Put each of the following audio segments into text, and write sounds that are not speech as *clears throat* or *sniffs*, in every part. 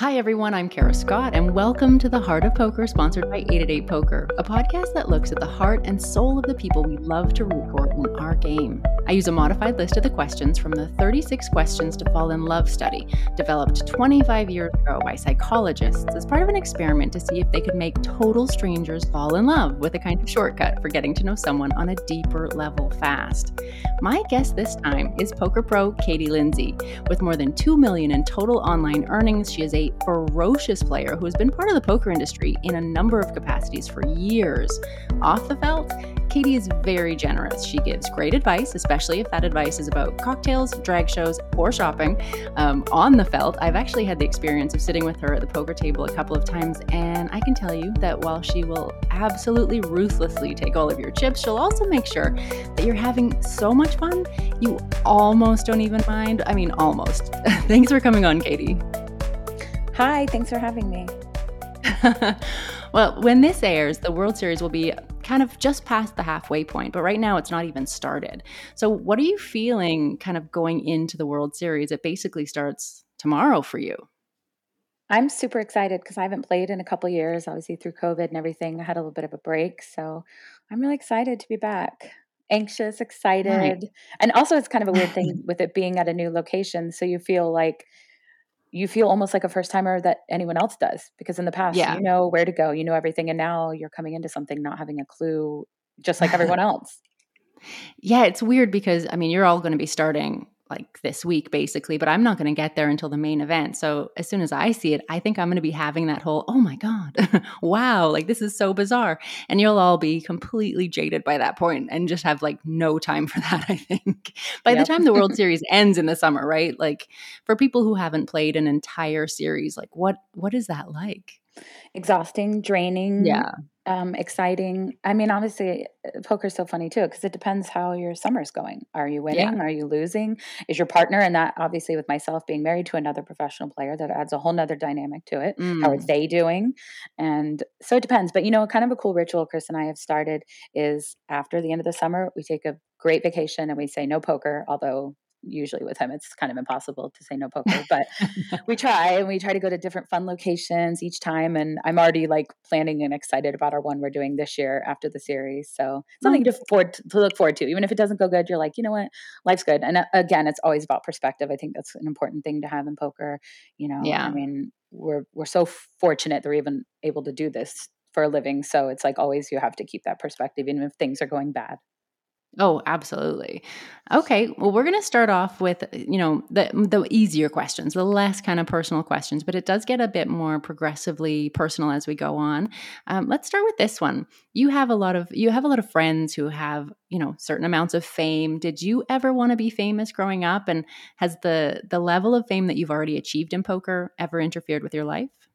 Hi, everyone. I'm Kara Scott, and welcome to The Heart of Poker, sponsored by 888 Poker, a podcast that looks at the heart and soul of the people we love to root for in our game. I use a modified list of the questions from the 36 Questions to Fall in Love study, developed 25 years ago by psychologists as part of an experiment to see if they could make total strangers fall in love with a kind of shortcut for getting to know someone on a deeper level fast. My guest this time is poker pro Katie Lindsay. With more than 2 million in total online earnings, she is a ferocious player who has been part of the poker industry in a number of capacities for years. Off the felt, Katie is very generous. She gives great advice, especially if that advice is about cocktails, drag shows, or shopping. Um, on the felt, I've actually had the experience of sitting with her at the poker table a couple of times, and I can tell you that while she will absolutely ruthlessly take all of your chips, she'll also make sure that you're having so much fun, you almost don't even mind. I mean, almost. *laughs* Thanks for coming on, Katie. Hi, thanks for having me. *laughs* well, when this airs, the World Series will be kind of just past the halfway point, but right now it's not even started. So, what are you feeling kind of going into the World Series? It basically starts tomorrow for you. I'm super excited because I haven't played in a couple years, obviously through COVID and everything. I had a little bit of a break, so I'm really excited to be back. Anxious, excited. Right. And also it's kind of a weird thing with it being at a new location, so you feel like you feel almost like a first timer that anyone else does because in the past yeah. you know where to go you know everything and now you're coming into something not having a clue just like everyone *laughs* else yeah it's weird because i mean you're all going to be starting like this week basically but i'm not going to get there until the main event. So as soon as i see it i think i'm going to be having that whole oh my god *laughs* wow like this is so bizarre. And you'll all be completely jaded by that point and just have like no time for *laughs* that i think. By yep. the time the world series ends in the summer right? Like for people who haven't played an entire series like what what is that like exhausting draining yeah um, exciting. I mean, obviously, uh, poker's so funny too because it depends how your summer's going. Are you winning? Yeah. Are you losing? Is your partner? And that obviously, with myself being married to another professional player, that adds a whole nother dynamic to it. Mm. How are mm. they doing? And so it depends. But you know, kind of a cool ritual Chris and I have started is after the end of the summer, we take a great vacation and we say no poker. Although usually with him it's kind of impossible to say no poker *laughs* but we try and we try to go to different fun locations each time and i'm already like planning and excited about our one we're doing this year after the series so it's something to, forward, to look forward to even if it doesn't go good you're like you know what? Life's good. And uh, again it's always about perspective i think that's an important thing to have in poker you know yeah. i mean we're we're so fortunate that we're even able to do this for a living so it's like always you have to keep that perspective even if things are going bad Oh, absolutely. Okay, well, we're going to start off with you know the the easier questions, the less kind of personal questions, but it does get a bit more progressively personal as we go on. Um, let's start with this one. You have a lot of you have a lot of friends who have you know certain amounts of fame. Did you ever want to be famous growing up? And has the the level of fame that you've already achieved in poker ever interfered with your life?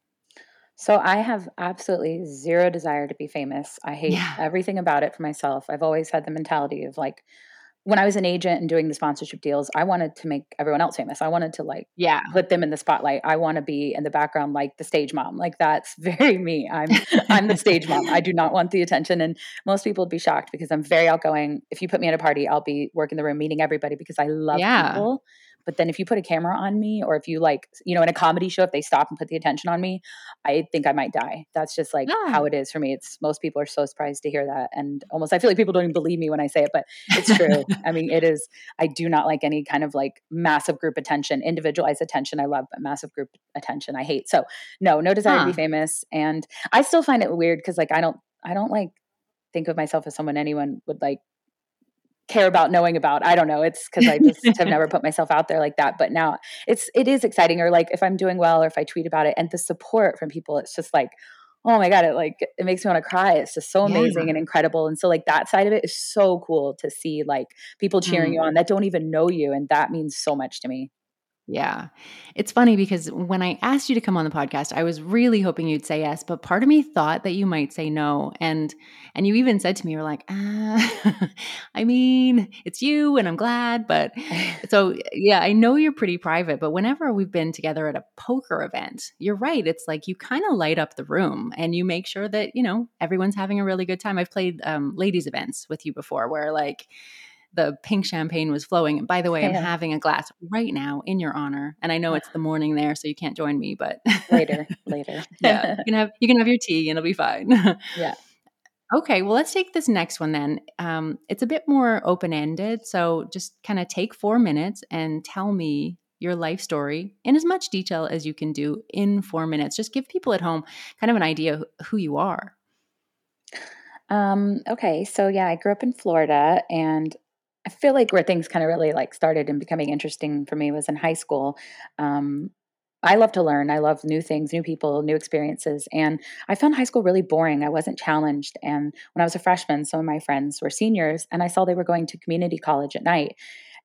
So I have absolutely zero desire to be famous. I hate yeah. everything about it for myself. I've always had the mentality of like when I was an agent and doing the sponsorship deals, I wanted to make everyone else famous. I wanted to like yeah, put them in the spotlight. I want to be in the background like the stage mom. Like that's *laughs* very me. I'm I'm the *laughs* stage mom. I do not want the attention and most people would be shocked because I'm very outgoing. If you put me at a party, I'll be working the room meeting everybody because I love yeah. people. But then if you put a camera on me, or if you like, you know, in a comedy show, if they stop and put the attention on me, I think I might die. That's just like yeah. how it is for me. It's most people are so surprised to hear that. And almost I feel like people don't even believe me when I say it, but it's true. *laughs* I mean, it is, I do not like any kind of like massive group attention, individualized attention. I love, but massive group attention I hate. So no, no desire huh. to be famous. And I still find it weird because like I don't, I don't like think of myself as someone anyone would like care about knowing about. I don't know. It's because I just *laughs* have never put myself out there like that. But now it's it is exciting. Or like if I'm doing well or if I tweet about it and the support from people, it's just like, oh my God, it like it makes me want to cry. It's just so amazing yeah. and incredible. And so like that side of it is so cool to see like people cheering mm. you on that don't even know you. And that means so much to me. Yeah. It's funny because when I asked you to come on the podcast, I was really hoping you'd say yes, but part of me thought that you might say no. And and you even said to me, you're like, ah, *laughs* I mean, it's you and I'm glad. But *laughs* so yeah, I know you're pretty private, but whenever we've been together at a poker event, you're right. It's like you kind of light up the room and you make sure that, you know, everyone's having a really good time. I've played um, ladies events with you before where like the pink champagne was flowing. And by the way, I'm *laughs* having a glass right now in your honor. And I know it's the morning there, so you can't join me, but *laughs* later, later. yeah, *laughs* you can have you can have your tea and it'll be fine. Yeah. Okay, well, let's take this next one then. Um, it's a bit more open ended. So just kind of take four minutes and tell me your life story in as much detail as you can do in four minutes. Just give people at home kind of an idea who you are. Um, okay, so yeah, I grew up in Florida and I feel like where things kind of really like started and becoming interesting for me was in high school. Um, I love to learn. I love new things, new people, new experiences. And I found high school really boring. I wasn't challenged. And when I was a freshman, some of my friends were seniors and I saw they were going to community college at night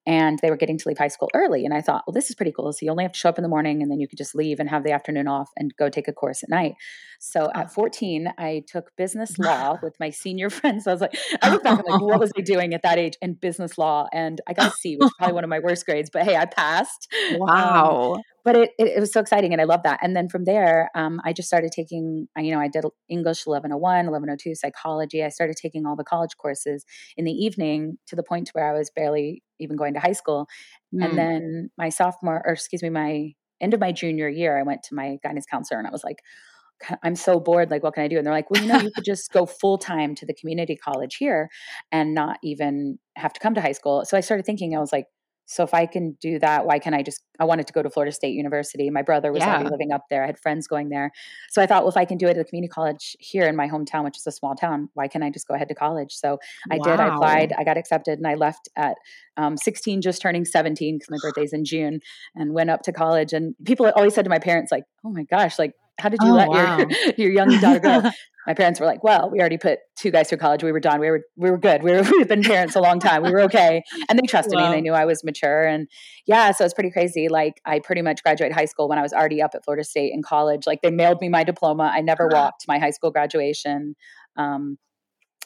and they were getting to leave high school early. And I thought, well, this is pretty cool. So you only have to show up in the morning and then you could just leave and have the afternoon off and go take a course at night. So at 14, I took business law *laughs* with my senior *laughs* friends. I was like, I look back, I'm like, what *laughs* was I doing at that age in business law? And I got a C, which is probably one of my worst grades, but hey, I passed. Um, Wow. but it, it, it was so exciting and I love that. And then from there, um, I just started taking, you know, I did English 1101, 1102, psychology. I started taking all the college courses in the evening to the point where I was barely even going to high school. Mm. And then my sophomore, or excuse me, my end of my junior year, I went to my guidance counselor and I was like, "God, *laughs* I'm so bored. Like, what can I do? And they're like, well, you know, you could just go full time to the community college here and not even have to come to high school. So I started thinking, I was like, so if I can do that, why can't I just? I wanted to go to Florida State University. My brother was already Yeah. living up there. I had friends going there. So I thought, well, if I can do it at the community college here in my hometown, which is a small town, why can't I just go ahead to college? So I did. I applied. I got accepted, and I left at um, 16, just turning 17 because my *sighs* birthday's in June, and went up to college. And people always said to my parents, like, "Oh my gosh, like." How did you Oh, let wow. your *laughs* your young daughter go? *laughs* my parents were like, "Well, we already put two guys through college. We were done. We were we were good. We were *laughs* we've been parents a long time. We were okay." And they trusted me. Wow. They knew I was mature. And yeah, so it's pretty crazy. Like I pretty much graduated high school when I was already up at Florida State in college. Like they mailed me my diploma. I never walked my high school graduation. Um,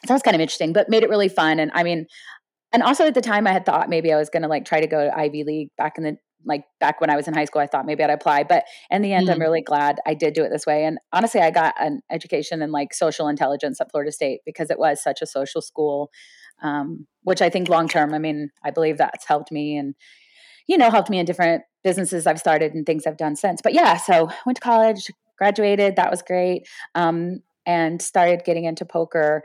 so that was kind of interesting, but made it really fun. And I mean, and also at the time, I had thought maybe I was going to like try to go to Ivy League back in the like back when I was in high school. I thought maybe I'd apply, but in the end, I'm Mm. really glad I did do it this way. And honestly, I got an education in like social intelligence at Florida State because it was such a social school, um, which I think long term, I mean, I believe that's helped me and you know helped me in different businesses I've started and things I've done since. But yeah, so went to college, graduated, that was great, um, and started getting into poker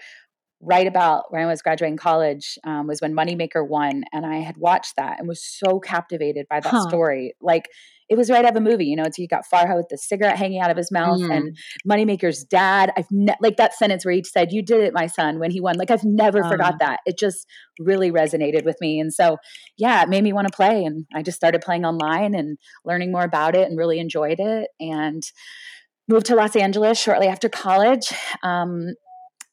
right about when I was graduating college um, was when Moneymaker won, and I had watched that and was so captivated by that Huh. story. Like it was right out of a movie, you know. It's you got Farha with the cigarette hanging out of his mouth, Mm. and Moneymaker's dad. I've ne- like that sentence where he said, "You did it, my son," when he won. Like I've never Uh. forgot that. It just really resonated with me, and so yeah, it made me want to play, and I just started playing online and learning more about it, and really enjoyed it, and moved to Los Angeles shortly after college. Um,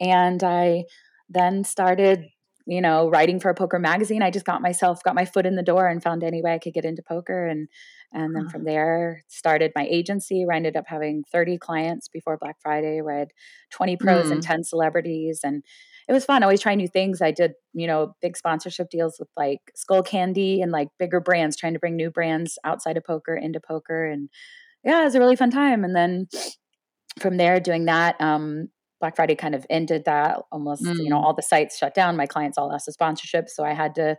and I then started, you know, writing for a poker magazine. I just got myself got my foot in the door and found any way I could get into poker, and and then from there started my agency. Where I ended up having thirty clients before Black Friday. Where I had twenty pros and Mm. ten celebrities, and it was fun. Always trying new things. I did, you know, big sponsorship deals with like Skullcandy and like bigger brands, trying to bring new brands outside of poker into poker, and yeah, it was a really fun time. And then *sniffs* from there, doing that, um, Black Friday kind of ended that almost, you know, Mm. all the sites shut down. My clients all lost a sponsorship. So I had to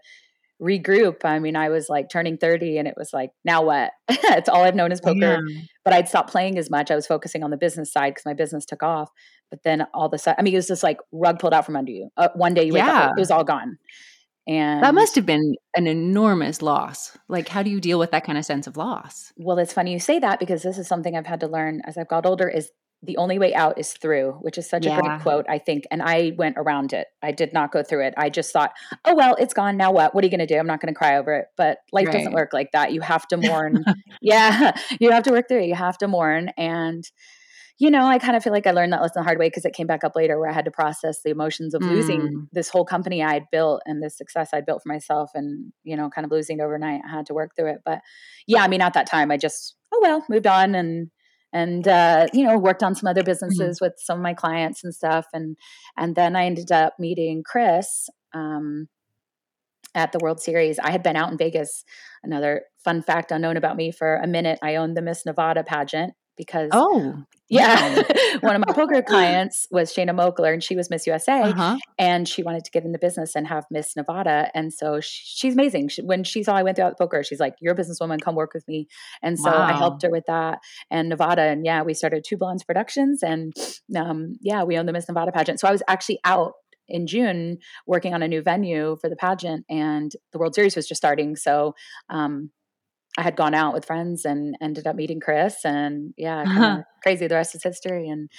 regroup. I mean, I was like turning 30 and it was like, now what? *laughs* it's all I've known is poker. Yeah. But I'd stopped playing as much. I was focusing on the business side because my business took off. But then all of a sudden, I mean, it was just like rug pulled out from under you. Uh, one day you wake Yeah. up, it was all gone. And That must have been an enormous loss. Like, how do you deal with that kind of sense of loss? Well, it's funny you say that because this is something I've had to learn as I've got older is the only way out is through, which is such a great quote, I think. And I went around it. I did not go through it. I just thought, oh, well, it's gone. Now what? What are you going to do? I'm not going to cry over it. But life doesn't work like that. You have to *laughs* mourn. yeah. *laughs* You have to work through it. You have to mourn. And, you know, I kind of feel like I learned that lesson the hard way because it came back up later where I had to process the emotions of Mm. losing this whole company I had built and the success I'd built for myself and, you know, kind of losing it overnight. I had to work through it. But yeah, I mean, at that time, I just, oh, well, moved on and, and uh, you know worked on some other businesses with some of my clients and stuff and and then i ended up meeting chris um, at the world series. I had been out in vegas another fun fact unknown about me for a minute i owned the miss nevada pageant because Oh, yeah, *laughs* one of my poker clients was Shayna Mokler, and she was Miss USA, Uh-huh. and she wanted to get in the business and have Miss Nevada. And so she, she's amazing. She, when she saw I went through out poker, she's like, "You're a businesswoman. Come work with me." And so I helped her with that and Nevada. And yeah, we started Two Blondes Productions, and um, yeah, we own the Miss Nevada pageant. So I was actually out in June working on a new venue for the pageant, and the World Series was just starting. So um, I had gone out with friends and ended up meeting Chris, and yeah, of crazy. The rest is history, and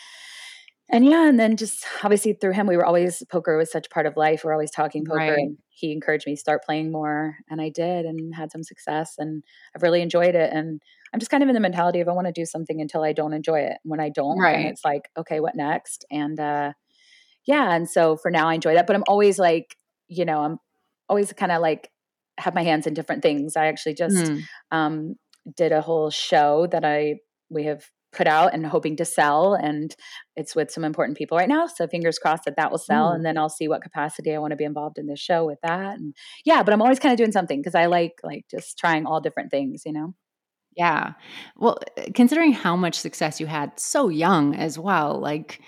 and yeah, and then just obviously through him, we were always poker was such part of life. We're always talking poker, Right. and he encouraged me to start playing more, and I did, and had some success, and I've really enjoyed it. And I'm just kind of in the mentality of I want to do something until I don't enjoy it. When I don't, then Right. it's like, okay, what next? And uh, yeah, and so for now, I enjoy that. But I'm always like, you know, I'm always kind of like have my hands in different things. I actually just Mm. um, did a whole show that I we have put out and hoping to sell, and it's with some important people right now. So fingers crossed that that will sell, Ooh. and then I'll see what capacity I want to be involved in this show with that. And yeah, but I'm always kind of doing something because I like like just trying all different things, you know. Yeah. Well, considering how much success you had so young as well, like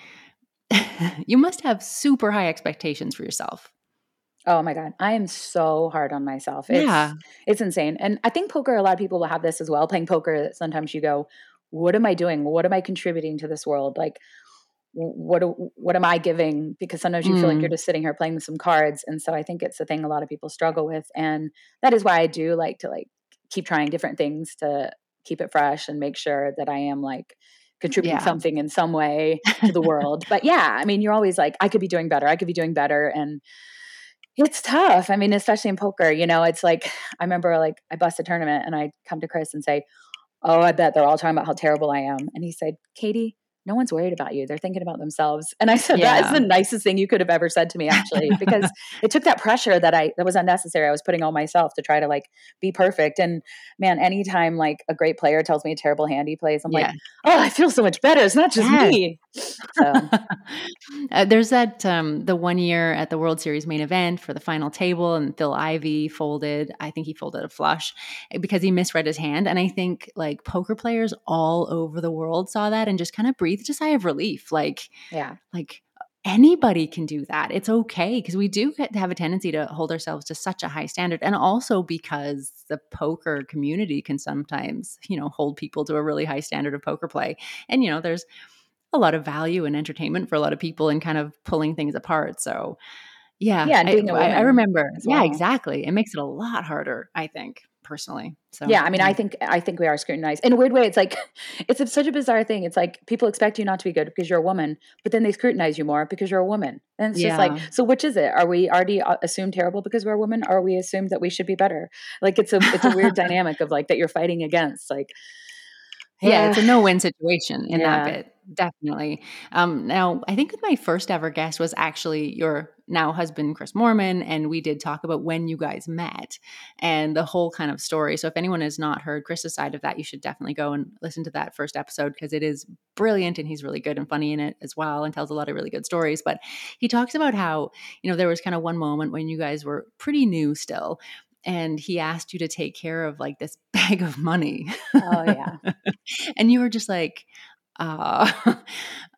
*laughs* you must have super high expectations for yourself. Oh my god, I am so hard on myself. It's Yeah. it's insane. And I think poker a lot of people will have this as well. Playing poker, sometimes you go, what am I doing? What am I contributing to this world? Like what what am I giving? Because sometimes you feel like Mm. you're just sitting here playing some cards. And so I think it's a thing a lot of people struggle with. And that is why I do like to like keep trying different things to keep it fresh and make sure that I am like contributing Yeah. something in some way to the *laughs* world. but yeah, I mean, you're always like, I could be doing better. I could be doing better. And it's tough. I mean, especially in poker, you know, it's like *sighs* I remember like I bust a tournament and I come to Chris and say, Oh, I bet they're all talking about how terrible I am. And he said, Katie, no one's worried about you. They're thinking about themselves. And I said, That is the nicest thing you could have ever said to me, actually, *laughs* because it took that pressure that I that was unnecessary. I was putting on myself to try to like be perfect. And man, anytime like a great player tells me a terrible hand he plays, I'm Yeah. like, Oh, I feel so much better. It's not just Yes. me. So *laughs* Uh, there's that um, the one year at the World Series main event for the final table, and Phil Ivey folded. I think he folded a flush eh, because he misread his hand. And I think like poker players all over the world saw that and just kind of breathed a sigh of relief. Like, yeah. like anybody can do that. It's okay because we do get to have a tendency to hold ourselves to such a high standard, and also because the poker community can sometimes, you know, hold people to a really high standard of poker play. And you know, there's a lot of value and entertainment for a lot of people in kind of pulling things apart. So, yeah, Yeah, and I, I, I remember. as Yeah, exactly. It makes it a lot harder, I think, personally. So, Yeah, I mean, I think I think we are scrutinized in a weird way. It's like *laughs* it's a, such a bizarre thing. It's like people expect you not to be good because you're a woman, but then they scrutinize you more because you're a woman. And it's just like, so which is it? Are we already uh, assumed terrible because we're a woman, or are we assumed that we should be better? Like it's a it's a weird *laughs* dynamic of like that you're fighting against. Like, yeah, it's a no-win situation in that bit, definitely. Um, now, I think my first ever guest was actually your now husband, Chris Moorman, and we did talk about when you guys met and the whole kind of story. So, if anyone has not heard Chris's side of that, you should definitely go and listen to that first episode because it is brilliant and he's really good and funny in it as well and tells a lot of really good stories. But he talks about how, you know, there was kind of one moment when you guys were pretty new still. And he asked you to take care of like this *laughs* bag of money. oh yeah, and you were just like, uh, *laughs*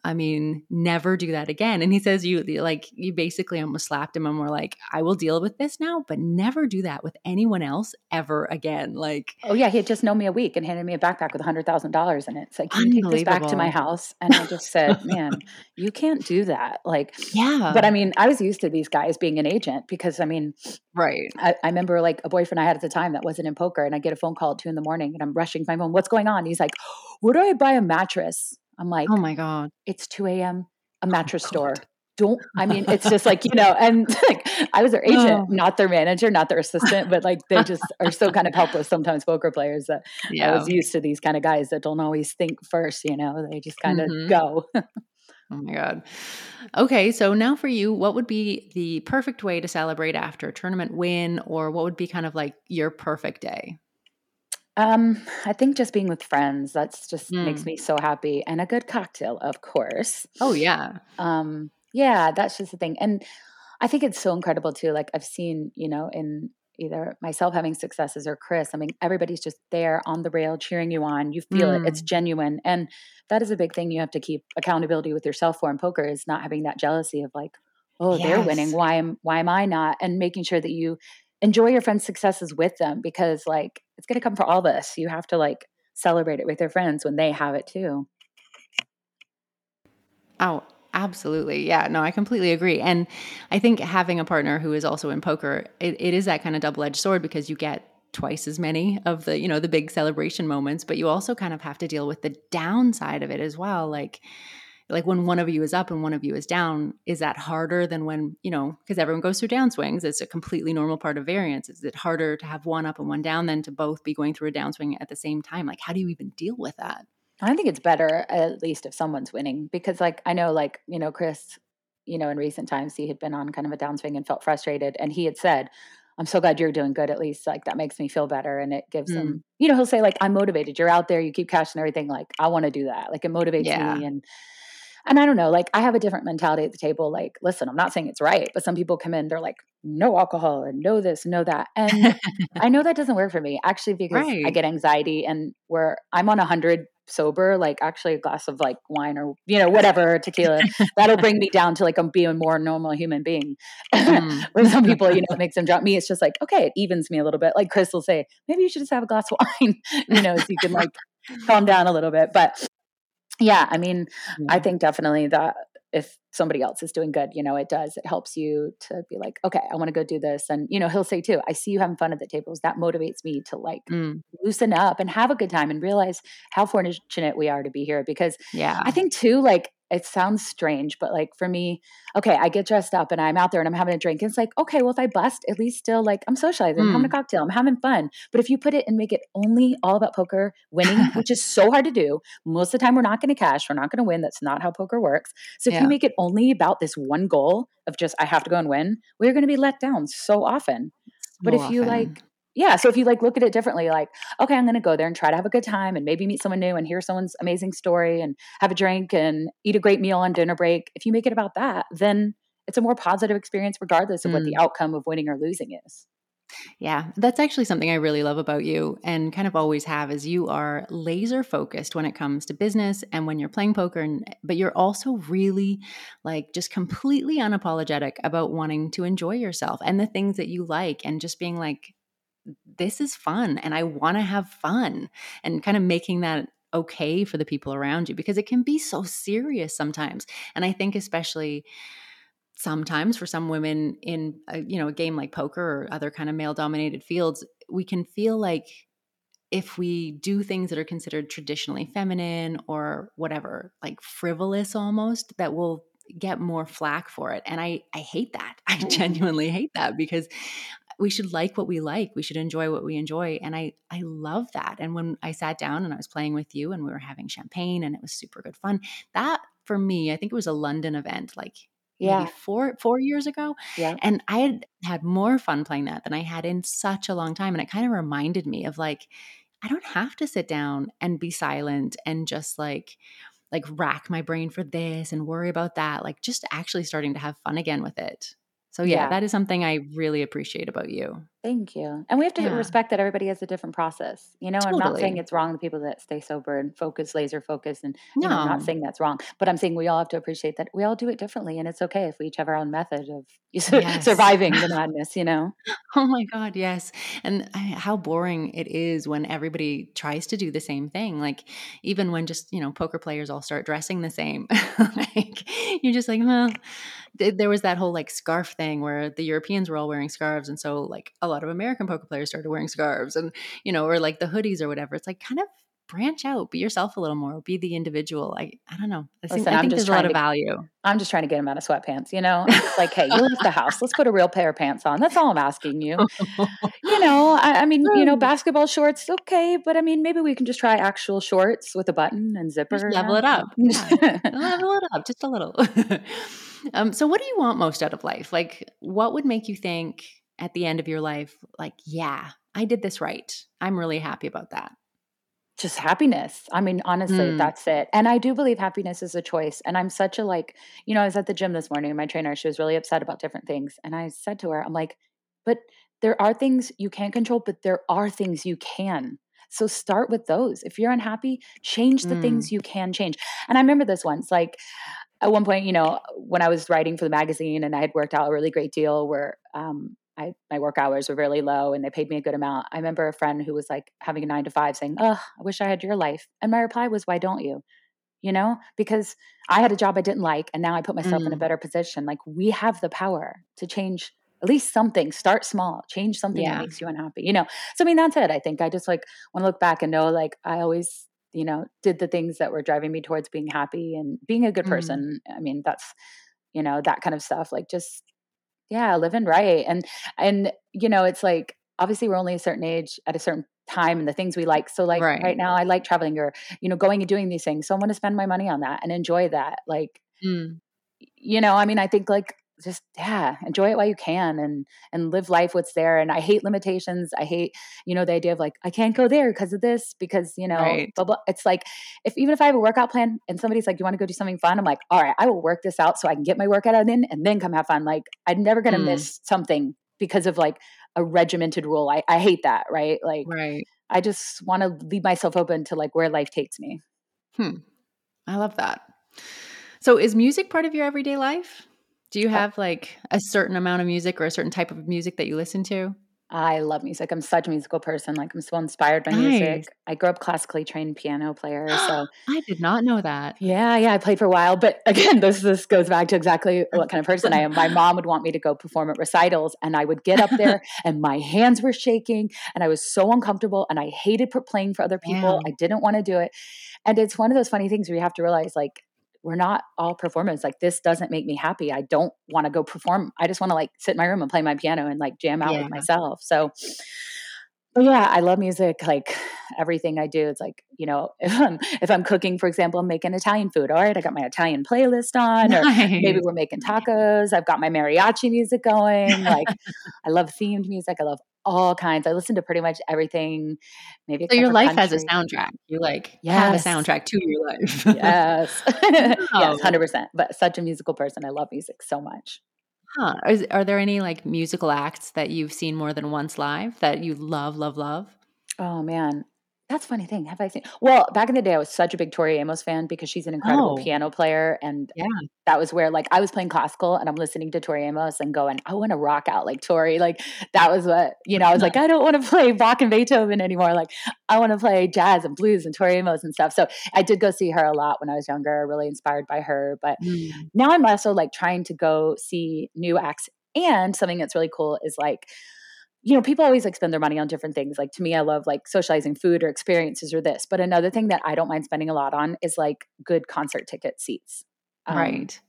I mean, never do that again. And he says you like you basically almost slapped him and were like, I will deal with this now, but never do that with anyone else ever again. Like oh yeah. He had just known me a week and handed me a backpack with a hundred thousand dollars in it. It's like, can you take this back to my house? And I just said, *laughs* man, you can't do that. Like, yeah. but. I mean, I was used to these guys being an agent because I mean, Right. I, I remember like a boyfriend I had at the time that wasn't in poker, and I get a phone call at two in the morning, and I'm rushing my phone. What's going on? He's like, "Where do I buy a mattress?" I'm like, Oh my God. "It's two a.m. A Oh mattress God. store." Don't *laughs* I mean it's just like you know, and *laughs* like I was their Oh. agent, not their manager, not their assistant, but like they just are so kind of *laughs* helpless sometimes. Poker players that yeah. I was used to these kind of guys that don't always think first, you know, they just kind of hmm go. Oh my God. Okay. So now for you, what would be the perfect way to celebrate after a tournament win, or what would be kind of like your perfect day? Um, I think just being with friends, that's just makes Mm. me so happy. And a good cocktail, of course. Oh, yeah. Um, yeah, that's just the thing. And I think it's so incredible too. Like I've seen, you know, in either myself having successes or Chris. I mean, everybody's just there on the rail cheering you on. You feel mm. it. It's mm. genuine. And that is a big thing you have to keep accountability with yourself for in poker is not having that jealousy of like, oh, yes. they're winning. Why am why am I not? And making sure that you enjoy your friends' successes with them because like it's gonna come for all of us. You have to like celebrate it with your friends when they have it too. Oh, Absolutely. Yeah. No, I completely agree. And I think having a partner who is also in poker, it, it is that kind of double edged sword because you get twice as many of the, you know, the big celebration moments, but you also kind of have to deal with the downside of it as well. Like, like when one of you is up and one of you is down, is that harder than when, you know, because everyone goes through downswings. It's a completely normal part of variance. Is it harder to have one up and one down than to both be going through a downswing at the same time? Like, how do you even deal with that? I think it's better at least if someone's winning because like I know like, you know, Chris, you know, in recent times he had been on kind of a downswing and felt frustrated and he had said, I'm so glad you're doing good at least like that makes me feel better and it gives mm. him you know he'll say like I'm motivated you're out there you keep cashing everything like I want to do that like it motivates yeah. me and and I don't know, like I have a different mentality at the table. Like, listen, I'm not saying it's right, but some people come in, they're like, no alcohol and no this, no that. And I know that doesn't work for me actually because right. I get anxiety and where I'm on a hundred sober, like actually a glass of like wine or, you know, whatever, tequila, that'll bring me down to like I'm being a more normal human being. Mm. *laughs* Where some *laughs* people, you know, it makes them drop me. It's just like, okay, it evens me a little bit. Like Chris will say, maybe you should just have a glass of *laughs* wine, you know, so you can like calm down a little bit. But yeah, I mean, yeah. I think definitely that if somebody else is doing good, you know, it does. It helps you to be like, okay, I want to go do this. And, you know, he'll say too, I see you having fun at the tables. That motivates me to like mm. loosen up and have a good time and realize how fortunate we are to be here. Because yeah, I think too, like it sounds strange, but like for me, okay, I get dressed up and I'm out there and I'm having a drink. And it's like, okay, well, if I bust, at least still like I'm socializing, mm. I'm having a mm. cocktail, I'm having fun. But if you put it and make it only all about poker winning, *laughs* which is so hard to do, most of the time we're not going to cash, we're not going to win. That's not how poker works. So if yeah. you make it only about this one goal of just I have to go and win, we're going to be let down so often. So but if often. you like yeah so if you like look at it differently like okay i'm going to go there and try to have a good time and maybe meet someone new and hear someone's amazing story and have a drink and eat a great meal on dinner break if you make it about that then it's a more positive experience regardless of mm. what the mm. outcome of winning or losing is yeah, that's actually something I really love about you and kind of always have is you are laser focused when it comes to business and when you're playing poker and but you're also really like just completely unapologetic about wanting to enjoy yourself and the things that you like and just being like this is fun and I want to have fun and kind of making that okay for the people around you because it can be so serious sometimes. And I think especially sometimes for some women in a, you know a game like poker or other kind of male dominated fields, we can feel like if we do things that are considered traditionally feminine or whatever, like frivolous almost, that will get more flack for it. And I I hate that. *laughs* I mm. genuinely hate that because we should like what we like we should enjoy what we enjoy and i i love that and when i sat down and i was playing with you and we were having champagne and it was super good fun that for me i think it was a london event like yeah. maybe four four years ago yeah and i had had more fun playing that than i had in such a long time and it kind of reminded me of like i don't have to sit down and be silent and just like like rack my brain for this and worry about that like just actually starting to have fun again with it so yeah, yeah, that is something I really appreciate about you. Thank you. And we have to yeah. respect that everybody has a different process. You know, totally. I'm not saying it's wrong the people that stay sober and focus, laser focus, and no. know, I'm not saying that's wrong. But I'm saying we all have to appreciate that we all do it differently, and it's okay if we each have our own method of *laughs* yes. surviving the madness. You know. *laughs* oh my God, yes. And how boring it is when everybody tries to do the same thing. Like even when just you know poker players all start dressing the same. *laughs* like you're just like, well there was that whole like scarf thing where the Europeans were all wearing scarves, and so like a lot of American poker players started wearing scarves, and you know, or like the hoodies or whatever. It's like kind of branch out, be yourself a little more, be the individual. I I don't know. I think, Listen, I think there's a lot to, of value. I'm just trying to get him out of sweatpants. You know, it's like, hey, you left the house. Let's put a real pair of pants on. That's all I'm asking you. *laughs* you know, I, I, mean, you know, basketball shorts, okay, but I mean, maybe we can just try actual shorts with a button and zipper. Just level it up. *laughs* Yeah. level it up just a little. *laughs* Um, so, what do you want most out of life? Like, what would make you think at the end of your life, like, yeah, I did this right? I'm really happy about that. Just happiness. I mean, honestly, mm. that's it. And I do believe happiness is a choice. And I'm such a like, you know, I was at the gym this morning and my trainer, she was really upset about different things. And I said to her, I'm like, but there are things you can't control, but there are things you can. So start with those. If you're unhappy, change the mm. things you can change. And I remember this once, like at one point, you know, when I was writing for the magazine and I had worked out a really great deal where um, I, my work hours were really low and they paid me a good amount. I remember a friend who was like having a nine to five saying, Oh, I wish I had your life. And my reply was, Why don't you? You know, because I had a job I didn't like and now I put myself mm. in a mm. better position. Like we have the power to change at least something. Start small, change something yeah. that makes you unhappy. You know, so I mean, that's it. I think I just like want to look back and know like I always, you know, did the things that were driving me towards being happy and being a good mm. person. I mean, that's, you know, that kind of stuff. Like just yeah living right and and you know it's like obviously we're only a certain age at a certain time and the things we like so like right, right now i like traveling or you know going and doing these things so i want to spend my money on that and enjoy that like mm. you know i mean i think like just yeah enjoy it while you can and and live life what's there and i hate limitations i hate you know the idea of like i can't go there because of this because you know right. blah, blah. it's like if even if i have a workout plan and somebody's like you want to go do something fun i'm like all right i will work this out so i can get my workout in and then come have fun like i'm never gonna mm. miss something because of like a regimented rule i, I hate that right like right i just want to leave myself open to like where life takes me hmm i love that so is music part of your everyday life do you have like a certain amount of music or a certain type of music that you listen to? I love music. I'm such a musical person. Like I'm so inspired by nice. music. I grew up classically trained piano player. *gasps* So I did not know that. Yeah, yeah. I played for a while. But *laughs* again, this this goes back to exactly what kind of person I am. My *laughs* mom would want me to go perform at recitals and I would get up there *laughs* and my hands were shaking and I was so uncomfortable and I hated playing for other people. I didn't want to do it. And it's one of those funny things where you have to realize like we're not all performers. Like this doesn't make me happy. I don't want to go perform. I just want to like sit in my room and play my piano and like jam out yeah. with myself. So Oh, yeah, I love music. Like everything I do, it's like you know, *laughs* if I'm if I'm cooking, for example, I'm making Italian food. All right, I got my Italian playlist on, nice. or maybe we're making tacos. I've got my mariachi music going. Like *laughs* I love themed music. I love all kinds. I listen to pretty much everything. Maybe so your life country. has a soundtrack. You like yes. have a soundtrack to your life. yes, *laughs* yes, hundred percent. But such a musical person. I love music so much. Huh. Is, are there any like musical acts that you've seen more than once live that you love, love, love? Oh man, that's funny thing. Have I seen? Well, back in the day, I was such a big Tori Amos fan because she's an incredible oh. piano player, and yeah, that was where like I was playing classical and I'm listening to Tori Amos and going, I want to rock out like Tori. Like that was what you know. I was like, *laughs* I don't want to play Bach and Beethoven anymore. Like I want to play jazz and blues and Tori Amos and stuff. So I did go see her a lot when I was younger. Really inspired by her, but mm. now I'm also like trying to go see new acts. And something that's really cool is like you know, people always like spend their money on different things. Like to me, I love like socializing food or experiences or this. But another thing that I don't mind spending a lot on is like good concert ticket seats. Um, right.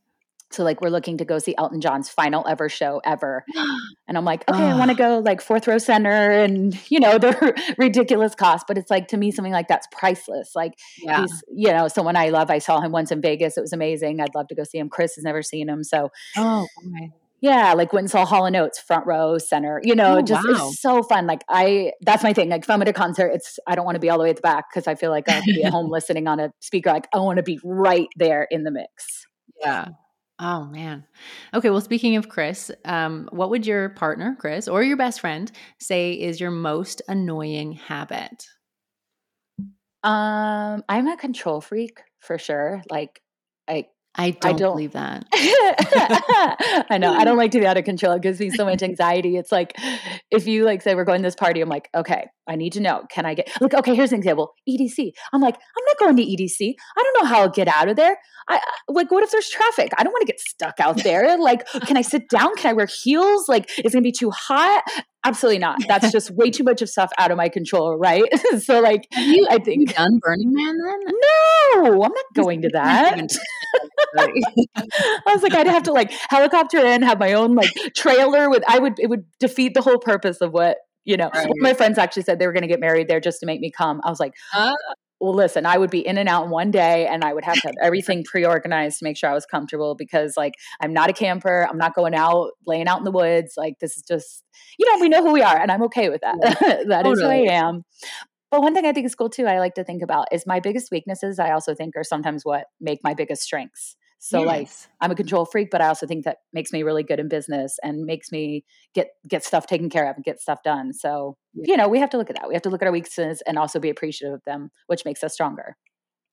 So like we're looking to go see Elton John's final ever show ever. *gasps* And I'm like, okay, I want to go like fourth row center and you know, the *laughs* ridiculous cost. But it's like to me, something like that's priceless. Like yeah. he's, you know, someone I love. I saw him once in Vegas. It was amazing. I'd love to go see him. Chris has never seen him. So oh okay. Yeah, like went and saw Hall and Oates, front row, center. You know, oh, just wow. it's so fun. Like I, that's my thing. Like if I'm at a concert, it's I don't want to be all the way at the back because I feel like I could be at home *laughs* listening on a speaker. Like I want to be right there in the mix. Yeah. Oh man. Okay. Well, speaking of Chris, um, what would your partner, Chris, or your best friend say is your most annoying habit? Um, I'm a control freak for sure. Like I don't, I don't believe that. *laughs* I know. I don't like to be out of control. It gives me so much anxiety. It's like if you like say we're going to this party, I'm like, okay, I need to know. Can I get like okay, here's an example. EDC. I'm like, I'm not going to EDC. I don't know how I'll get out of there. I like what if there's traffic? I don't want to get stuck out there. Like, can I sit down? Can I wear heels? Like, it's gonna be too hot. Absolutely not. That's just way too much of stuff out of my control, right? *laughs* so like you, I think done Burning Man then? No, I'm not going to that. *laughs* I was like, I'd have to like helicopter in, have my own like trailer with I would it would defeat the whole purpose of what you know. Right. my friends actually said they were gonna get married there just to make me come. I was like, uh, well, listen, I would be in and out in one day and I would have to have everything pre organized to make sure I was comfortable because, like, I'm not a camper. I'm not going out, laying out in the woods. Like, this is just, you know, we know who we are and I'm okay with that. Yeah. *laughs* that totally. is who I am. But one thing I think is cool too, I like to think about is my biggest weaknesses, I also think are sometimes what make my biggest strengths. So yes. like I'm a control freak, but I also think that makes me really good in business and makes me get get stuff taken care of and get stuff done. So, you know, we have to look at that. We have to look at our weaknesses and also be appreciative of them, which makes us stronger.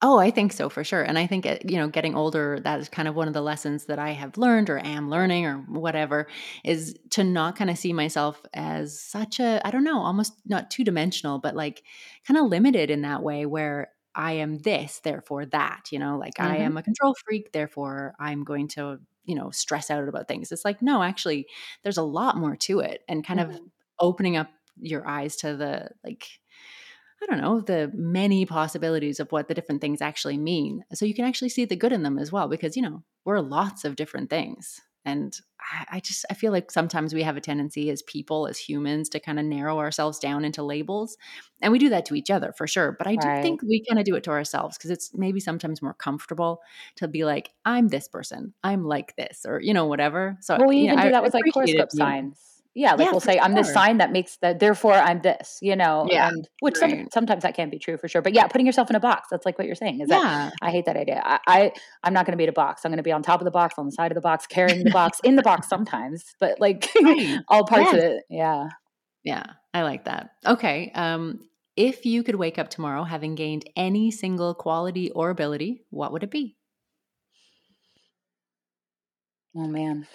Oh, I think so for sure. And I think, eh, you know, getting older, that is kind of one of the lessons that I have learned or am learning or whatever is to not kind of see myself as such a, I don't know, almost not two dimensional, but like kind of limited in that way where I am this, therefore that, you know, like mm-hmm. I am a control freak, therefore I'm going to, you know, stress out about things. It's like, no, actually, there's a lot more to it and kind mm-hmm. of opening up your eyes to the like I don't know, the many possibilities of what the different things actually mean. So you can actually see the good in them as well, because, you know, we're lots of different things. And I, I just, I feel like sometimes we have a tendency as people, as humans, to kind of narrow ourselves down into labels. And we do that to each other for sure. But I do right. think we kind of do it to ourselves because it's maybe sometimes more comfortable to be like, I'm this person, I'm like this, or, you know, whatever. So, well, we even know, do that with like horoscope signs yeah, like yeah, we'll say, sure. I'm this sign that makes that, therefore I'm this, you know, yeah, and which right. some, sometimes that can be true for sure. But yeah, putting yourself in a box, that's like what you're saying. Is yeah. that I hate that idea. I, I am not going to be in a box. I'm going to be on top of the box, on the side of the box, carrying the box, in the box sometimes, but like *laughs* right. *laughs* all parts of it. Yeah. Yeah. I like that. Okay. Um, if you could wake up tomorrow having gained any single quality or ability, what would it be? Oh man.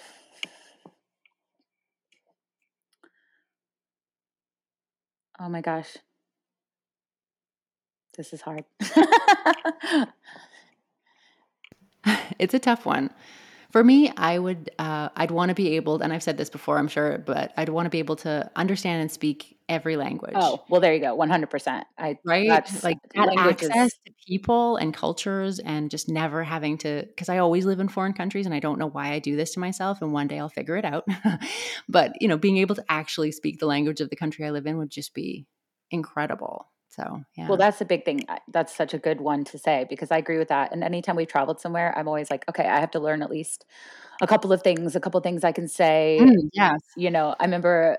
Oh my gosh. This is hard. *laughs* *laughs* it's a tough one. For me, I would uh, I'd want to be able, and I've said this before, I'm sure, but I'd want to be able to understand and speak every language. Oh, well, there you go, 100. percent I right like that access to people and cultures, and just never having to. Because I always live in foreign countries, and I don't know why I do this to myself. And one day I'll figure it out. *laughs* but you know, being able to actually speak the language of the country I live in would just be incredible. So, yeah. Well, that's a big thing. That's such a good one to say because I agree with that. And anytime we've traveled somewhere, I'm always like, okay, I have to learn at least a couple of things, a couple of things I can say. Mm, yes. You know, I remember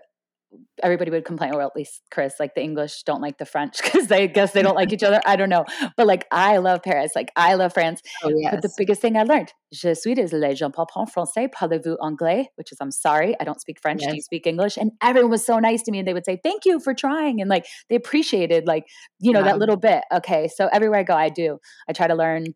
everybody would complain, or at least Chris, like the English don't like the French *laughs* because they guess they don't like each other. I don't know. But like I love Paris, like I love France. Oh, yes. But the biggest thing I learned, je suis désolée, je ne parle pas français, parlez-vous anglais? Which is I'm sorry, I don't speak French. Yes. Do you speak English? And everyone was so nice to me and they would say, Thank you for trying. And like they appreciated like, you know, that little bit. Okay. So everywhere I go, I do. I try to learn,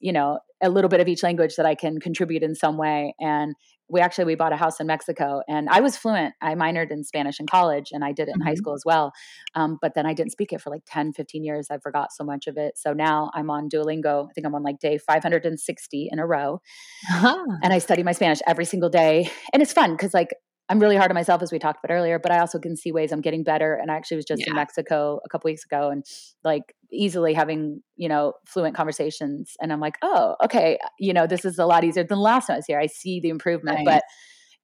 you know, a little bit of each language that I can contribute in some way. And we actually we bought a house in Mexico, and I was fluent. I minored in Spanish in college, and I did it in mm-hmm. high school as well. Um, but then I didn't speak it for like 10, 15 years. I forgot so much of it. So now I'm on Duolingo. I think I'm on like day 560 in a row, uh-huh. and I study my Spanish every single day, and it's fun because like I'm really hard on myself, as we talked about earlier, but I also can see ways I'm getting better. And I actually was just yeah. in Mexico a couple weeks ago and like easily having, you know, fluent conversations. And I'm like, oh, okay, you know, this is a lot easier than last time I was here. I see the improvement. Right. But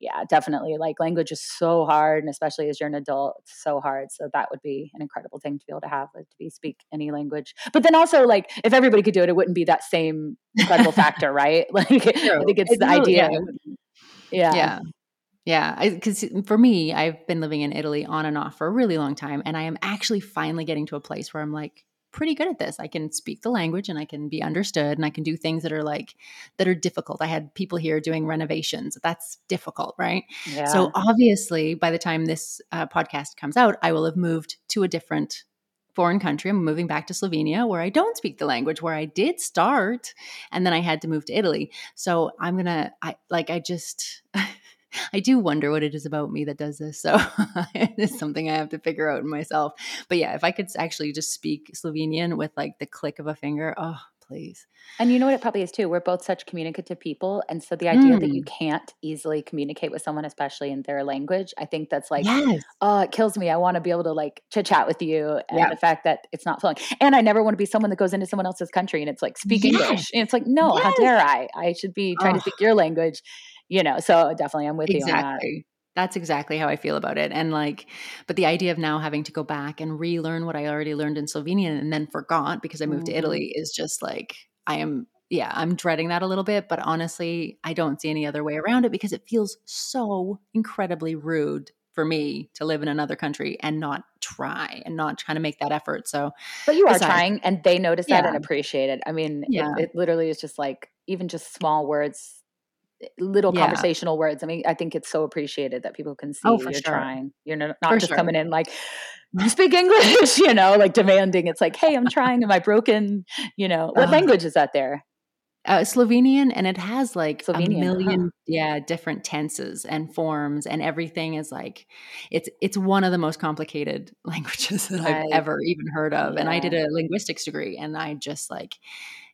yeah, definitely like language is so hard. And especially as you're an adult, it's so hard. So that would be an incredible thing to be able to have, like, to be speak any language. But then also like if everybody could do it, it wouldn't be that same incredible *laughs* factor, right? *laughs* Like True. I think it's, it's the really, idea. Yeah. yeah. Yeah, because for me, I've been living in Italy on and off for a really long time, and I am actually finally getting to a place where I'm like pretty good at this. I can speak the language and I can be understood, and I can do things that are like that are difficult. I had people here doing renovations. That's difficult, right? Yeah. So obviously, by the time this uh, podcast comes out, I will have moved to a different foreign country. I'm moving back to Slovenia where I don't speak the language, where I did start, and then I had to move to Italy. So I'm gonna, I like, I just. *laughs* I do wonder what it is about me that does this. So *laughs* it's something I have to figure out in myself. But yeah, if I could actually just speak Slovenian with like the click of a finger, oh, please. And you know what it probably is too? We're both such communicative people. And so the idea mm. that you mm. can't easily communicate with someone, especially in their language, I think that's like, yes. oh, it kills me. I want to be able to like chit chat with you. And yeah. the fact that it's not flowing. And I never want to be someone that goes into someone else's country and it's like, speak yes. English. And it's like, no, yes. how dare I? I should be trying oh. to speak your language you know, so definitely I'm with exactly. you on that. That's exactly how I feel about it. And like, but the idea of now having to go back and relearn what I already learned in Slovenian and then forgot because I moved mm-hmm. to Italy is just like, I am, yeah, I'm dreading that a little bit. But honestly, I don't see any other way around it because it feels so incredibly rude for me to live in another country and not try and not kind to make that effort. So, but you are besides, trying and they notice yeah. that and appreciate it. I mean, yeah. it, it literally is just like, even just small words, little Yeah. conversational words. I mean, I think it's so appreciated that people can see Oh, you're sure. trying. You're not, not just sure. coming in like, you speak English, *laughs* you know, like demanding. It's like, hey, I'm trying. Am I broken? You know, what Uh, language is that there? uh, Slovenian, and it has like a Slovenian, huh. million, yeah, different tenses and forms, and everything is like it's it's one of the most complicated *laughs* languages that I've I, ever even heard of. And I did a linguistics degree, and I just like,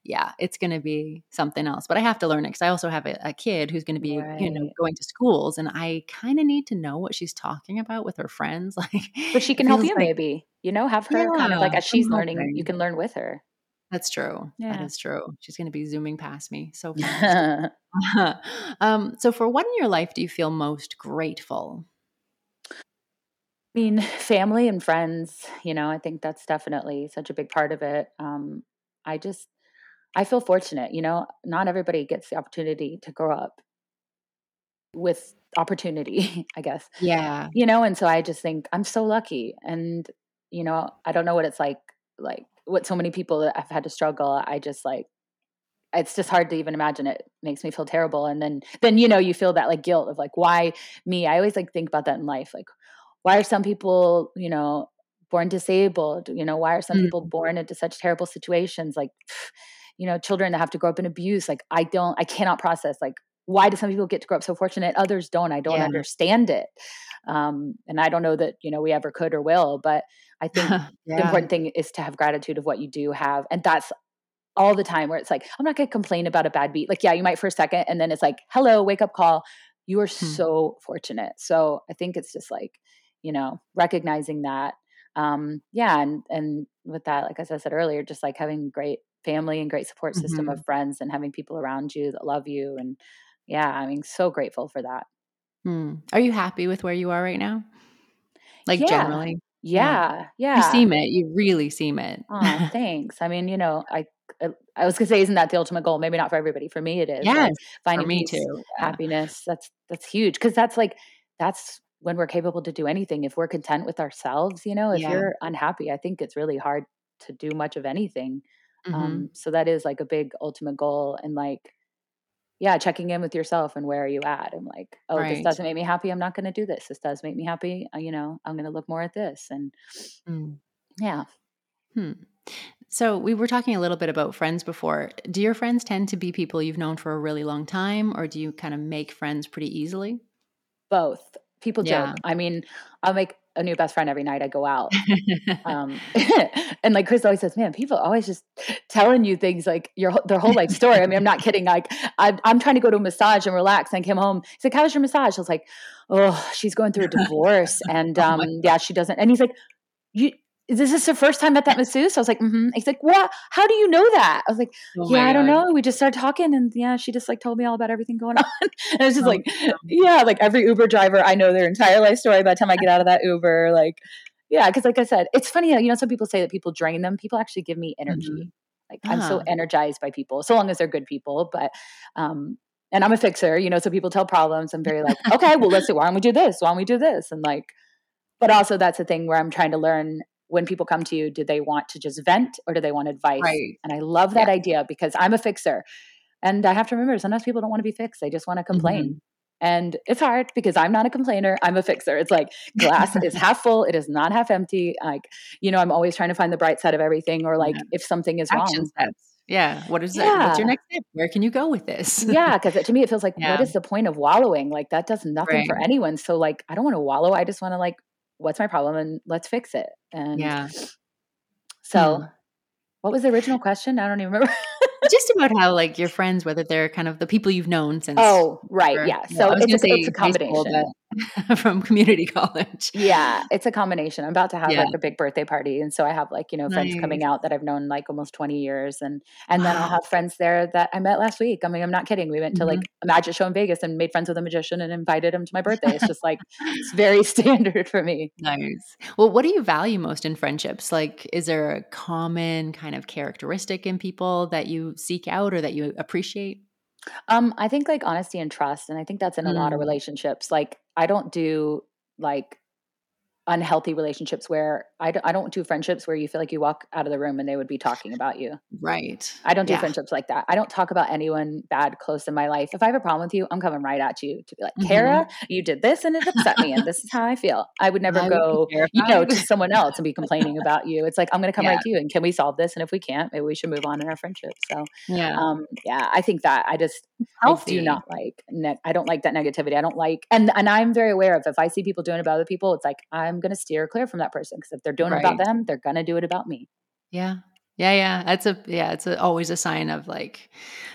yeah, it's going to be something else. But I have to learn it because I also have a, a kid who's going to be, you know, going to schools, and I kind of need to know what she's talking about with her friends. *laughs* Like, But she can help you like, maybe, you know, have her kind of like as she's learning, you can learn with her. That's true. That Yeah. is true. She's going to be zooming past me so *laughs* fast. *laughs* um, so, for what in your life do you feel most grateful? I mean, family and friends, you know, I think that's definitely such a big part of it. Um, I just, I feel fortunate, you know, not everybody gets the opportunity to grow up with opportunity, *laughs* I guess, Yeah. you know, and so I just think I'm so lucky. And, you know, I don't know what it's like, like what so many people that I've had to struggle. I just like, it's just hard to even imagine it makes me feel terrible and then then you know you feel that like guilt of like why me i always like think about that in life like why are some people you know born disabled you know why are some people Mm, born into such terrible situations like *sighs* you know children that have to grow up in abuse like i don't i cannot process like why do some people get to grow up so fortunate others don't i don't Yeah. understand it. Um and i don't know that you know we ever could or will but i think *laughs* the important thing is to have gratitude of what you do have and that's all the time where it's like i'm not going to complain about a bad beat. Like yeah you might for a second and then it's like hello wake up call. You are Hmm. so fortunate. So i think it's just like you know recognizing that um yeah and and with that like as i said earlier just like having great family and great support system hmm of friends and having people around you that love you and yeah i mean so grateful for that Hmm. Are you happy with where you are right now? Like, yeah generally? Yeah. yeah You yeah seem it. You really seem it. Oh, *laughs* thanks. I mean, you know, I I I was gonna say, isn't that the ultimate goal? Maybe not for everybody. For me, it is yes. For finding me peace, too. Yeah. happiness. That's that's huge because that's like that's when we're capable to do anything. If we're content with ourselves, you know, if Yeah. you're unhappy, I think it's really hard to do much of anything. Hmm Um, so that is like a big ultimate goal, and like yeah, checking in with yourself and where are you at? And like, oh, this doesn't make me happy. I'm not going to do this. This does make me happy. uh, You know, I'm going to look more at this, and Mm. yeah. Hmm. So we were talking a little bit about friends before. Do your friends tend to be people you've known for a really long time, or do you kind of make friends pretty easily? Both. People Yeah. joke. I mean, I'll make a new best friend every night I go out. *laughs* Um, *laughs* and like Chris always says, man, people always just telling you things like your their whole life story. I mean, I'm not kidding. Like I'm, I'm trying to go to a massage and relax. And I came home. He's like, "How was your massage?" I was like, "Oh, she's going through a divorce, and *laughs* oh um, my yeah, she doesn't." And he's like, "You." Is this the first time at that masseuse? I was like, mm-hmm. He's like, what? How do you know that? I was like, oh yeah, I don't god. know. We just started talking, and yeah, she just like told me all about everything going *laughs* on. and it was just Oh like, yeah, like every Uber driver, I know their entire life story by the time I get out of that Uber. Like, yeah, because like I said, it's funny. You know, some people say that people drain them. People actually give me energy. Like I'm so energized by people, so long as they're good people. But, um, and I'm a fixer. You know, so people tell problems. I'm very like, okay, well, let's see. Why don't we do this? Why don't we do this? And like, but also that's the thing where I'm trying to learn when people come to you, do they want to just vent or do they want advice? Right. And I love Yeah. that idea because I'm a fixer. And I have to remember sometimes people don't want to be fixed. They just want to complain. Mhm. And it's hard because I'm not a complainer. I'm a fixer. It's like glass is *laughs* half full, it is not half empty. Like, you know, I'm always trying to find the bright side of everything or like Yeah. if something is Action wrong. steps. Yeah. What is that? What's your next step? Where can you go with this? Yeah, because to me it feels like yeah. what is the point of wallowing? Like that does nothing for anyone. So like I don't want to wallow. I just want to like, what's my problem and let's fix it. And Yeah. so Hmm. what was the original question? I don't even remember. *laughs* Just about how like your friends, whether they're kind of the people you've known since oh, right. forever. Yeah. So I was it's a, it's say a high school, combination. *laughs* from community *laughs* college. Yeah, it's a combination. I'm about to have Yeah. like a big birthday party, and so I have like you know friends Nice. coming out that I've known like almost 20 years, and and then I'll have friends there that I met last week. I mean, I'm not kidding. We went to like Mhm. a magic show in Vegas and made friends with a magician and invited him to my birthday. It's just like it's *laughs* very standard for me. Nice. Well, what do you value most in friendships? Like, is there a common kind of characteristic in people that you seek out or that you appreciate? Um, I think like honesty and trust, and I think that's in a lot of Mm. relationships. Like I don't do like unhealthy relationships where I d- I don't do friendships where you feel like you walk out of the room and they would be talking about you. Right. I don't do Yeah. friendships like that. I don't talk about anyone bad close in my life. If I have a problem with you, I'm coming right at you to be like, Mhm. Kara, you did this and it upset me, and this is how I feel. I would never I would go, you know, to someone else and be complaining about you. It's like I'm going to come Yeah. right to you, and can we solve this? And if we can't, maybe we should move on in our friendship. So, Yeah. um, yeah, I think that I just I do not like. Ne- I don't like that negativity. I don't like, and and I'm very aware of if I see people doing it about other people, it's like I'm going to steer clear from that person because if they're doing it about them, they're going to do it about me. Yeah. Yeah, yeah. That's a yeah, it's a, always a sign of like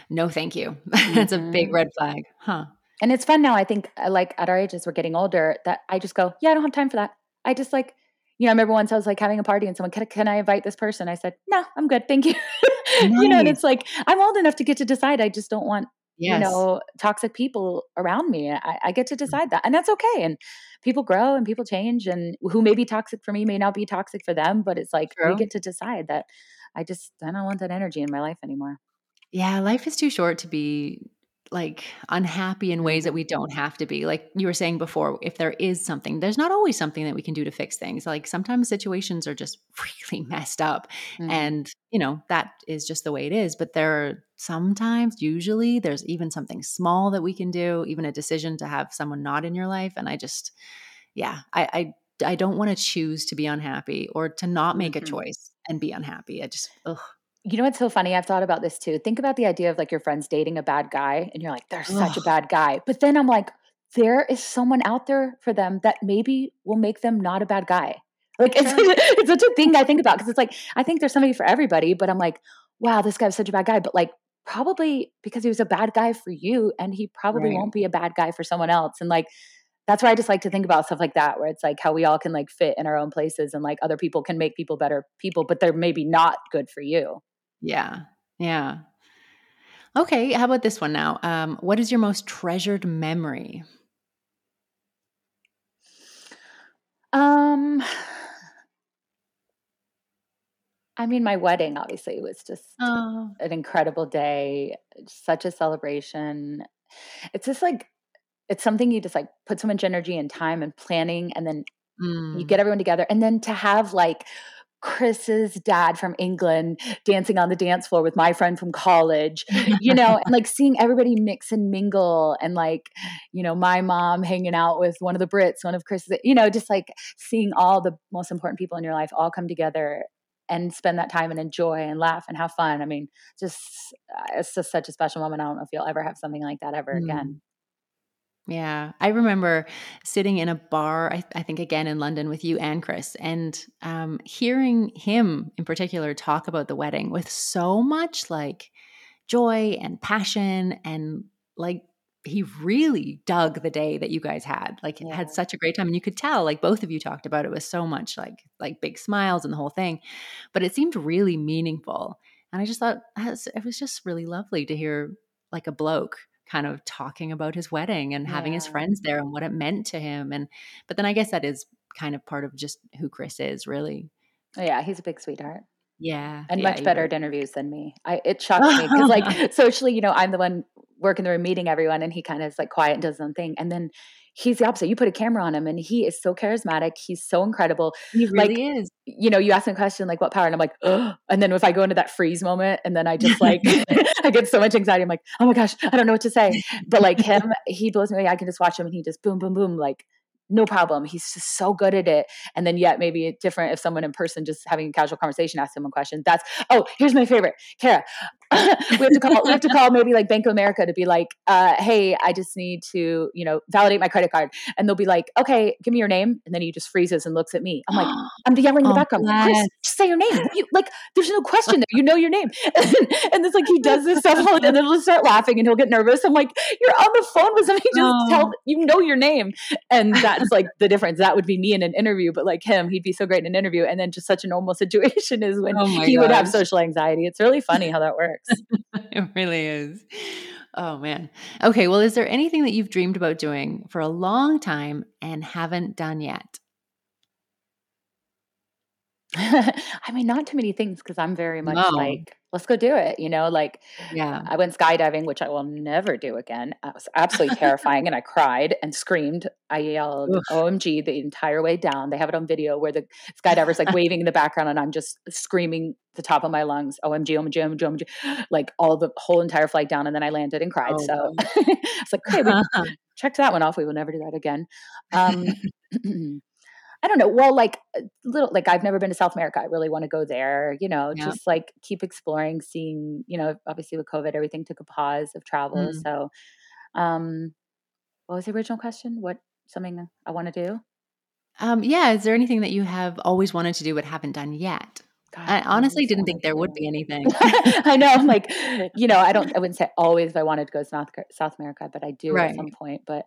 no thank you. *laughs* That's a big Mhm. red flag. Huh. And it's fun now. I think, uh, like at our age, as we're getting older, that I just go, yeah, I don't have time for that. I just like, you know, I remember once I was like having a party and someone, can, can I invite this person? I said, no, I'm good, thank you. *laughs* you know, and it's like I'm old enough to get to decide. I just don't want Yes. you know toxic people around me. I, I get to mm. decide that, and that's okay. And people grow and people change, and who may be toxic for me may not be toxic for them. But it's like True. we get to decide that. I just I don't want that energy in my life anymore. Yeah, life is too short to be like unhappy in ways that we don't have to be. Like you were saying before, if there is something, there's not always something that we can do to fix things. Like sometimes situations are just *laughs* really messed up Mhm. and, you know, that is just the way it is, but there are sometimes usually there's even something small that we can do, even a decision to have someone not in your life and I just yeah, I I I don't want to choose to be unhappy or to not make a Mhm. choice and be unhappy. I just ugh. You know what's so funny? I've thought about this too. Think about the idea of like your friends dating a bad guy, and you're like, they're such a bad guy. But then I'm like, there is someone out there for them that maybe will make them not a bad guy. Like it's, *laughs* it's such a thing I think about because it's like I think there's somebody for everybody, but I'm like, wow, this guy's such a bad guy. But like probably because he was a bad guy for you, and he probably Right. won't be a bad guy for someone else. And like that's why I just like to think about stuff like that, where it's like how we all can like fit in our own places, and like other people can make people better people, but they're maybe not good for you. Yeah. Yeah. Okay, how about this one now? Um, what is your most treasured memory? Um, I mean, my wedding obviously was just Oh. an incredible day, such a celebration. It's just like it's something you just like put so much energy and time and planning, and then you Mm. get everyone together, and then to have like Chris's dad from England dancing on the dance floor with my friend from college, *laughs* you know, and like seeing everybody mix and mingle, and like you know, my mom hanging out with one of the Brits, one of Chris's, you know, just like seeing all the most important people in your life all come together and spend that time and enjoy and laugh and have fun. I mean, just uh, it's just such a special moment. I don't know if you'll ever have something like that ever Mm. again. Yeah, I remember sitting in a bar, I, I think again in London with you and Chris, and um, hearing him in particular talk about the wedding with so much like joy and passion and like he really dug the day that you guys had like Yeah. had such a great time and you could tell like both of you talked about it with so much like like big smiles and the whole thing but it seemed really meaningful and i just thought it was just really lovely to hear like a bloke kind of talking about his wedding and having his friends there and what it meant to him and but then i guess that is kind of part of just who chris is really. Oh, yeah, he's a big sweetheart. Yeah and yeah, much better at interviews than me. I it *laughs* shocks me because like socially, you know, I'm the one working the room meeting everyone, and he kind of is like quiet and does his own thing, and then. He's the opposite. You put a camera on him and he is so charismatic. He's so incredible. he like, really is you know, you ask him a question like what power, and I'm like, oh, and then if I go into that freeze moment, and then I just *laughs* like, *laughs* I get so much anxiety. I'm like, oh my gosh, I don't know what to say. But like him, he blows me away. I can just watch him, and he just boom, boom, boom, like no problem. He's just so good at it. And then yet maybe it's different if someone in person just having a casual conversation asks him a question. That's oh, here's my favorite, Kara. *laughs* we have to call. We have to call maybe like Bank of America to be like, uh, hey, I just need to, you know, validate my credit card, and they'll be like, okay, give me your name, and then he just freezes and looks at me. I'm like. *gasps* I'm yelling in the Oh, background. Chris, bless. just say your name. You, like, there's no question there. You know your name. *laughs* And, it's like he does this stuff, and then he'll start laughing and he'll get nervous. I'm like, you're on the phone with somebody. Just Oh. tell you know your name. And that's like the difference. That would be me in an interview, but like him, he'd be so great in an interview. And then just such a normal *laughs* situation is when Oh he would have social anxiety. It's really funny how that works. *laughs* it really is. Oh man. Okay, well is there anything that you've dreamed about doing for a long time and haven't done yet? *laughs* I mean, not too many things because I'm very much No. like, let's go do it. You know, like Yeah. I went skydiving, which I will never do again. It was absolutely terrifying, and I cried and screamed. I yelled Oof. "OMG" the entire way down. They have it on video where the skydiver's like *laughs* waving in the background, and I'm just screaming the top of my lungs, "OMG, OMG, OMG, OMG," like all the whole entire flight down, and then I landed and cried. Oh, so it's *laughs* like, okay, we checked that one off. We will never do that again. Um, *clears throat* I don't know. Well, like uh, little, like I've never been to South America. I really want to go there. You know, Yeah. just like keep exploring, seeing. You know, obviously with COVID, everything took a pause of travel. Mm. So, um, what was the original question? What something I want to do? Um, yeah. Is there anything that you have always wanted to do but haven't done yet? God, I honestly didn't think there would be anything. *laughs* I know. I'm like, *laughs* you know, I don't. I wouldn't say always. If I wanted to go to South South America, but I do at some point. But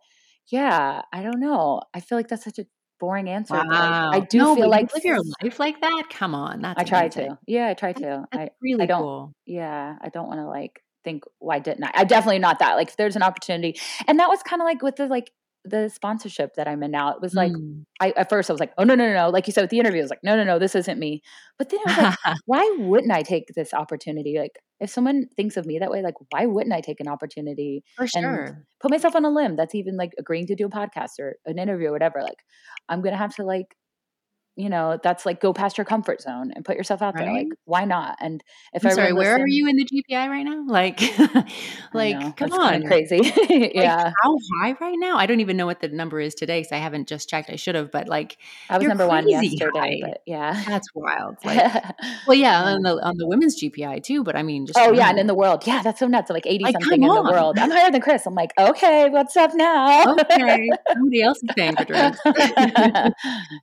yeah, I don't know. I feel like that's such a boring answer. But I, I do No, feel like live your life like that? Come on. That's I try amazing. to. Yeah, I try to. that's I I really don't. cool. Yeah, I don't want to like think why didn't I? I definitely not that. Like if there's an opportunity, and that was kind of like with the like the sponsorship that I'm in now. It was like Mm. I at first I was like, oh no no no no. Like you said with the interview, I was like, no no no, this isn't me. But then I was like, *laughs* why wouldn't I take this opportunity? Like if someone thinks of me that way, like why wouldn't I take an opportunity For and sure. put myself on a limb? That's even like agreeing to do a podcast or an interview or whatever. Like I'm gonna have to like you know that's like go past your comfort zone and put yourself out there like why not and if I'm i sorry, where are you in the GPI right now? Like, *laughs* like, know come on. crazy *laughs* Like, yeah how high right now? I don't even know what the number is today because I haven't just checked. I should have, but like, i was number one yesterday high. but yeah That's wild. *laughs* Like, well, yeah, Yeah. on the on the women's GPI too, but I mean, just oh yeah and in the world yeah that's so nuts like 80 Like, something in the world i'm higher than chris i'm like okay what's up now Okay, somebody else is paying for drinks. oh,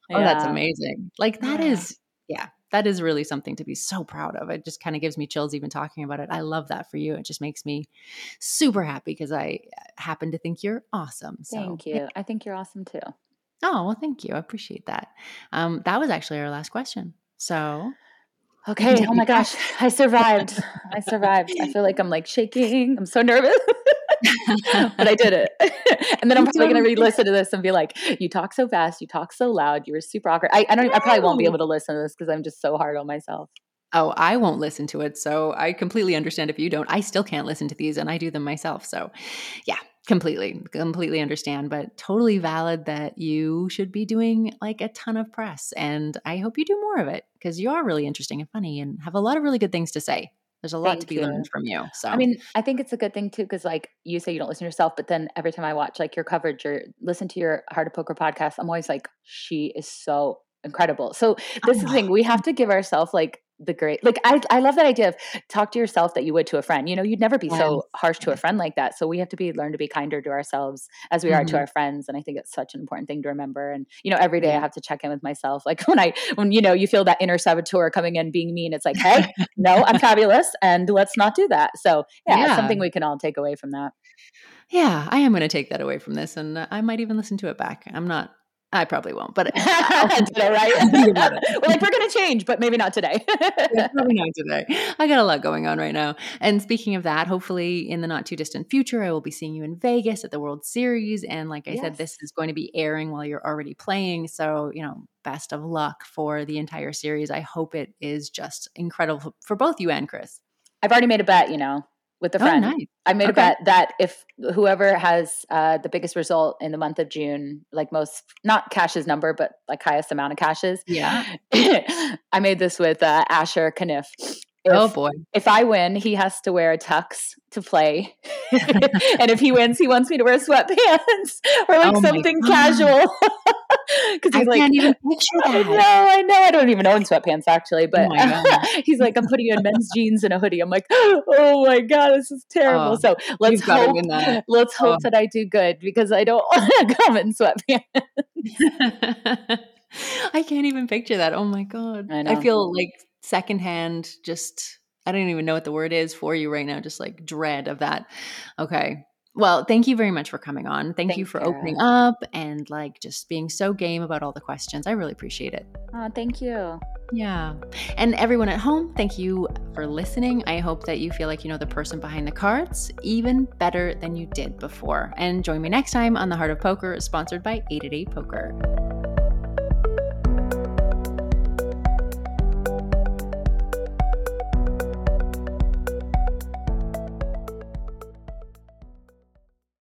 that's yeah amazing. Like that yeah is, yeah, that is really something to be so proud of. It just kind of gives me chills even talking about it. I love that for you. It just makes me super happy because I uh, happen to think you're awesome. So, thank you i think you're awesome too Oh, well, thank you. I appreciate that. Um, that was actually our last question. So okay *laughs* oh my gosh i survived i survived i feel like i'm like shaking i'm so nervous *laughs* *laughs* but I did it. *laughs* and then I'm probably going to re-listen to this and be like, you talk so fast, you talk so loud, you were super awkward. I, I don't, I probably won't be able to listen to this because I'm just so hard on myself. Oh, I won't listen to it. So I completely understand if you don't. I still can't listen to these and I do them myself. So yeah, completely, completely understand, but totally valid that you should be doing like a ton of press. And I hope you do more of it because you are really interesting and funny and have a lot of really good things to say. There's a lot to Thank be learned from you. So I mean, I think it's a good thing too, because like you say, you don't listen to yourself, but then every time I watch like your coverage or listen to your Heart of Poker podcast, I'm always like, she is so incredible. So this is the thing *laughs* we have to give ourselves like the great like I, I love that idea of talk to yourself that you would to a friend you know you'd never be yes, so harsh to a friend like that so we have to be learn to be kinder to ourselves as we are to Mhm. our friends and i think it's such an important thing to remember and you know every day i have to check in with myself like *laughs* when i when you know you feel that inner saboteur coming in being mean it's like hey no i'm *laughs* fabulous and let's not do that so yeah Yeah. something we can all take away from that Yeah. I am going to take that away from this and I might even listen to it back. I'm not, I probably won't, but I'll today right I'll think about it. *laughs* we're like we're gonna change but maybe not today *laughs* Yeah, probably not today. *laughs* I got a lot going on right now. And speaking of that, hopefully in the not too distant future, I will be seeing you in Vegas at the World Series. And like I said, this is going to be airing while you're already playing. So, you know, best of luck for the entire series. I hope it is just incredible for both you and Chris. I've already made a bet, you know, with a Oh, friend. nice. I made a bet that if whoever has uh, the biggest result in the month of June, like most, not Cash's number, but like highest amount of Cashes, Yeah. *laughs* I made this with uh, Asher Conniff. Oh, boy. if I win, he has to wear a tux to play, *laughs* *laughs* and if he wins, he wants me to wear sweatpants *laughs* or like Oh, something casual. Because I he's like, can't even picture I know, that. I know. I don't even own sweatpants actually, Oh, but my God. he's like, I'm putting you in men's jeans and a hoodie. I'm like, *gasps* oh my god, this is terrible. Oh, So let's you've got to hope, that. let's oh. hope Oh. that I do good because I don't want to come in sweatpants. I can't even picture that. Oh my god. I I feel like secondhand just I don't even know what the word is for you right now, just like dread of that. Okay. Well, thank you very much for coming on. Thank you Thank for you. opening up and like just being so game about all the questions. I really appreciate it. Oh, thank you. Yeah. And everyone at home, thank you for listening. I hope that you feel like you know the person behind the cards even better than you did before. And join me next time on The Heart of Poker, sponsored by 888 Poker.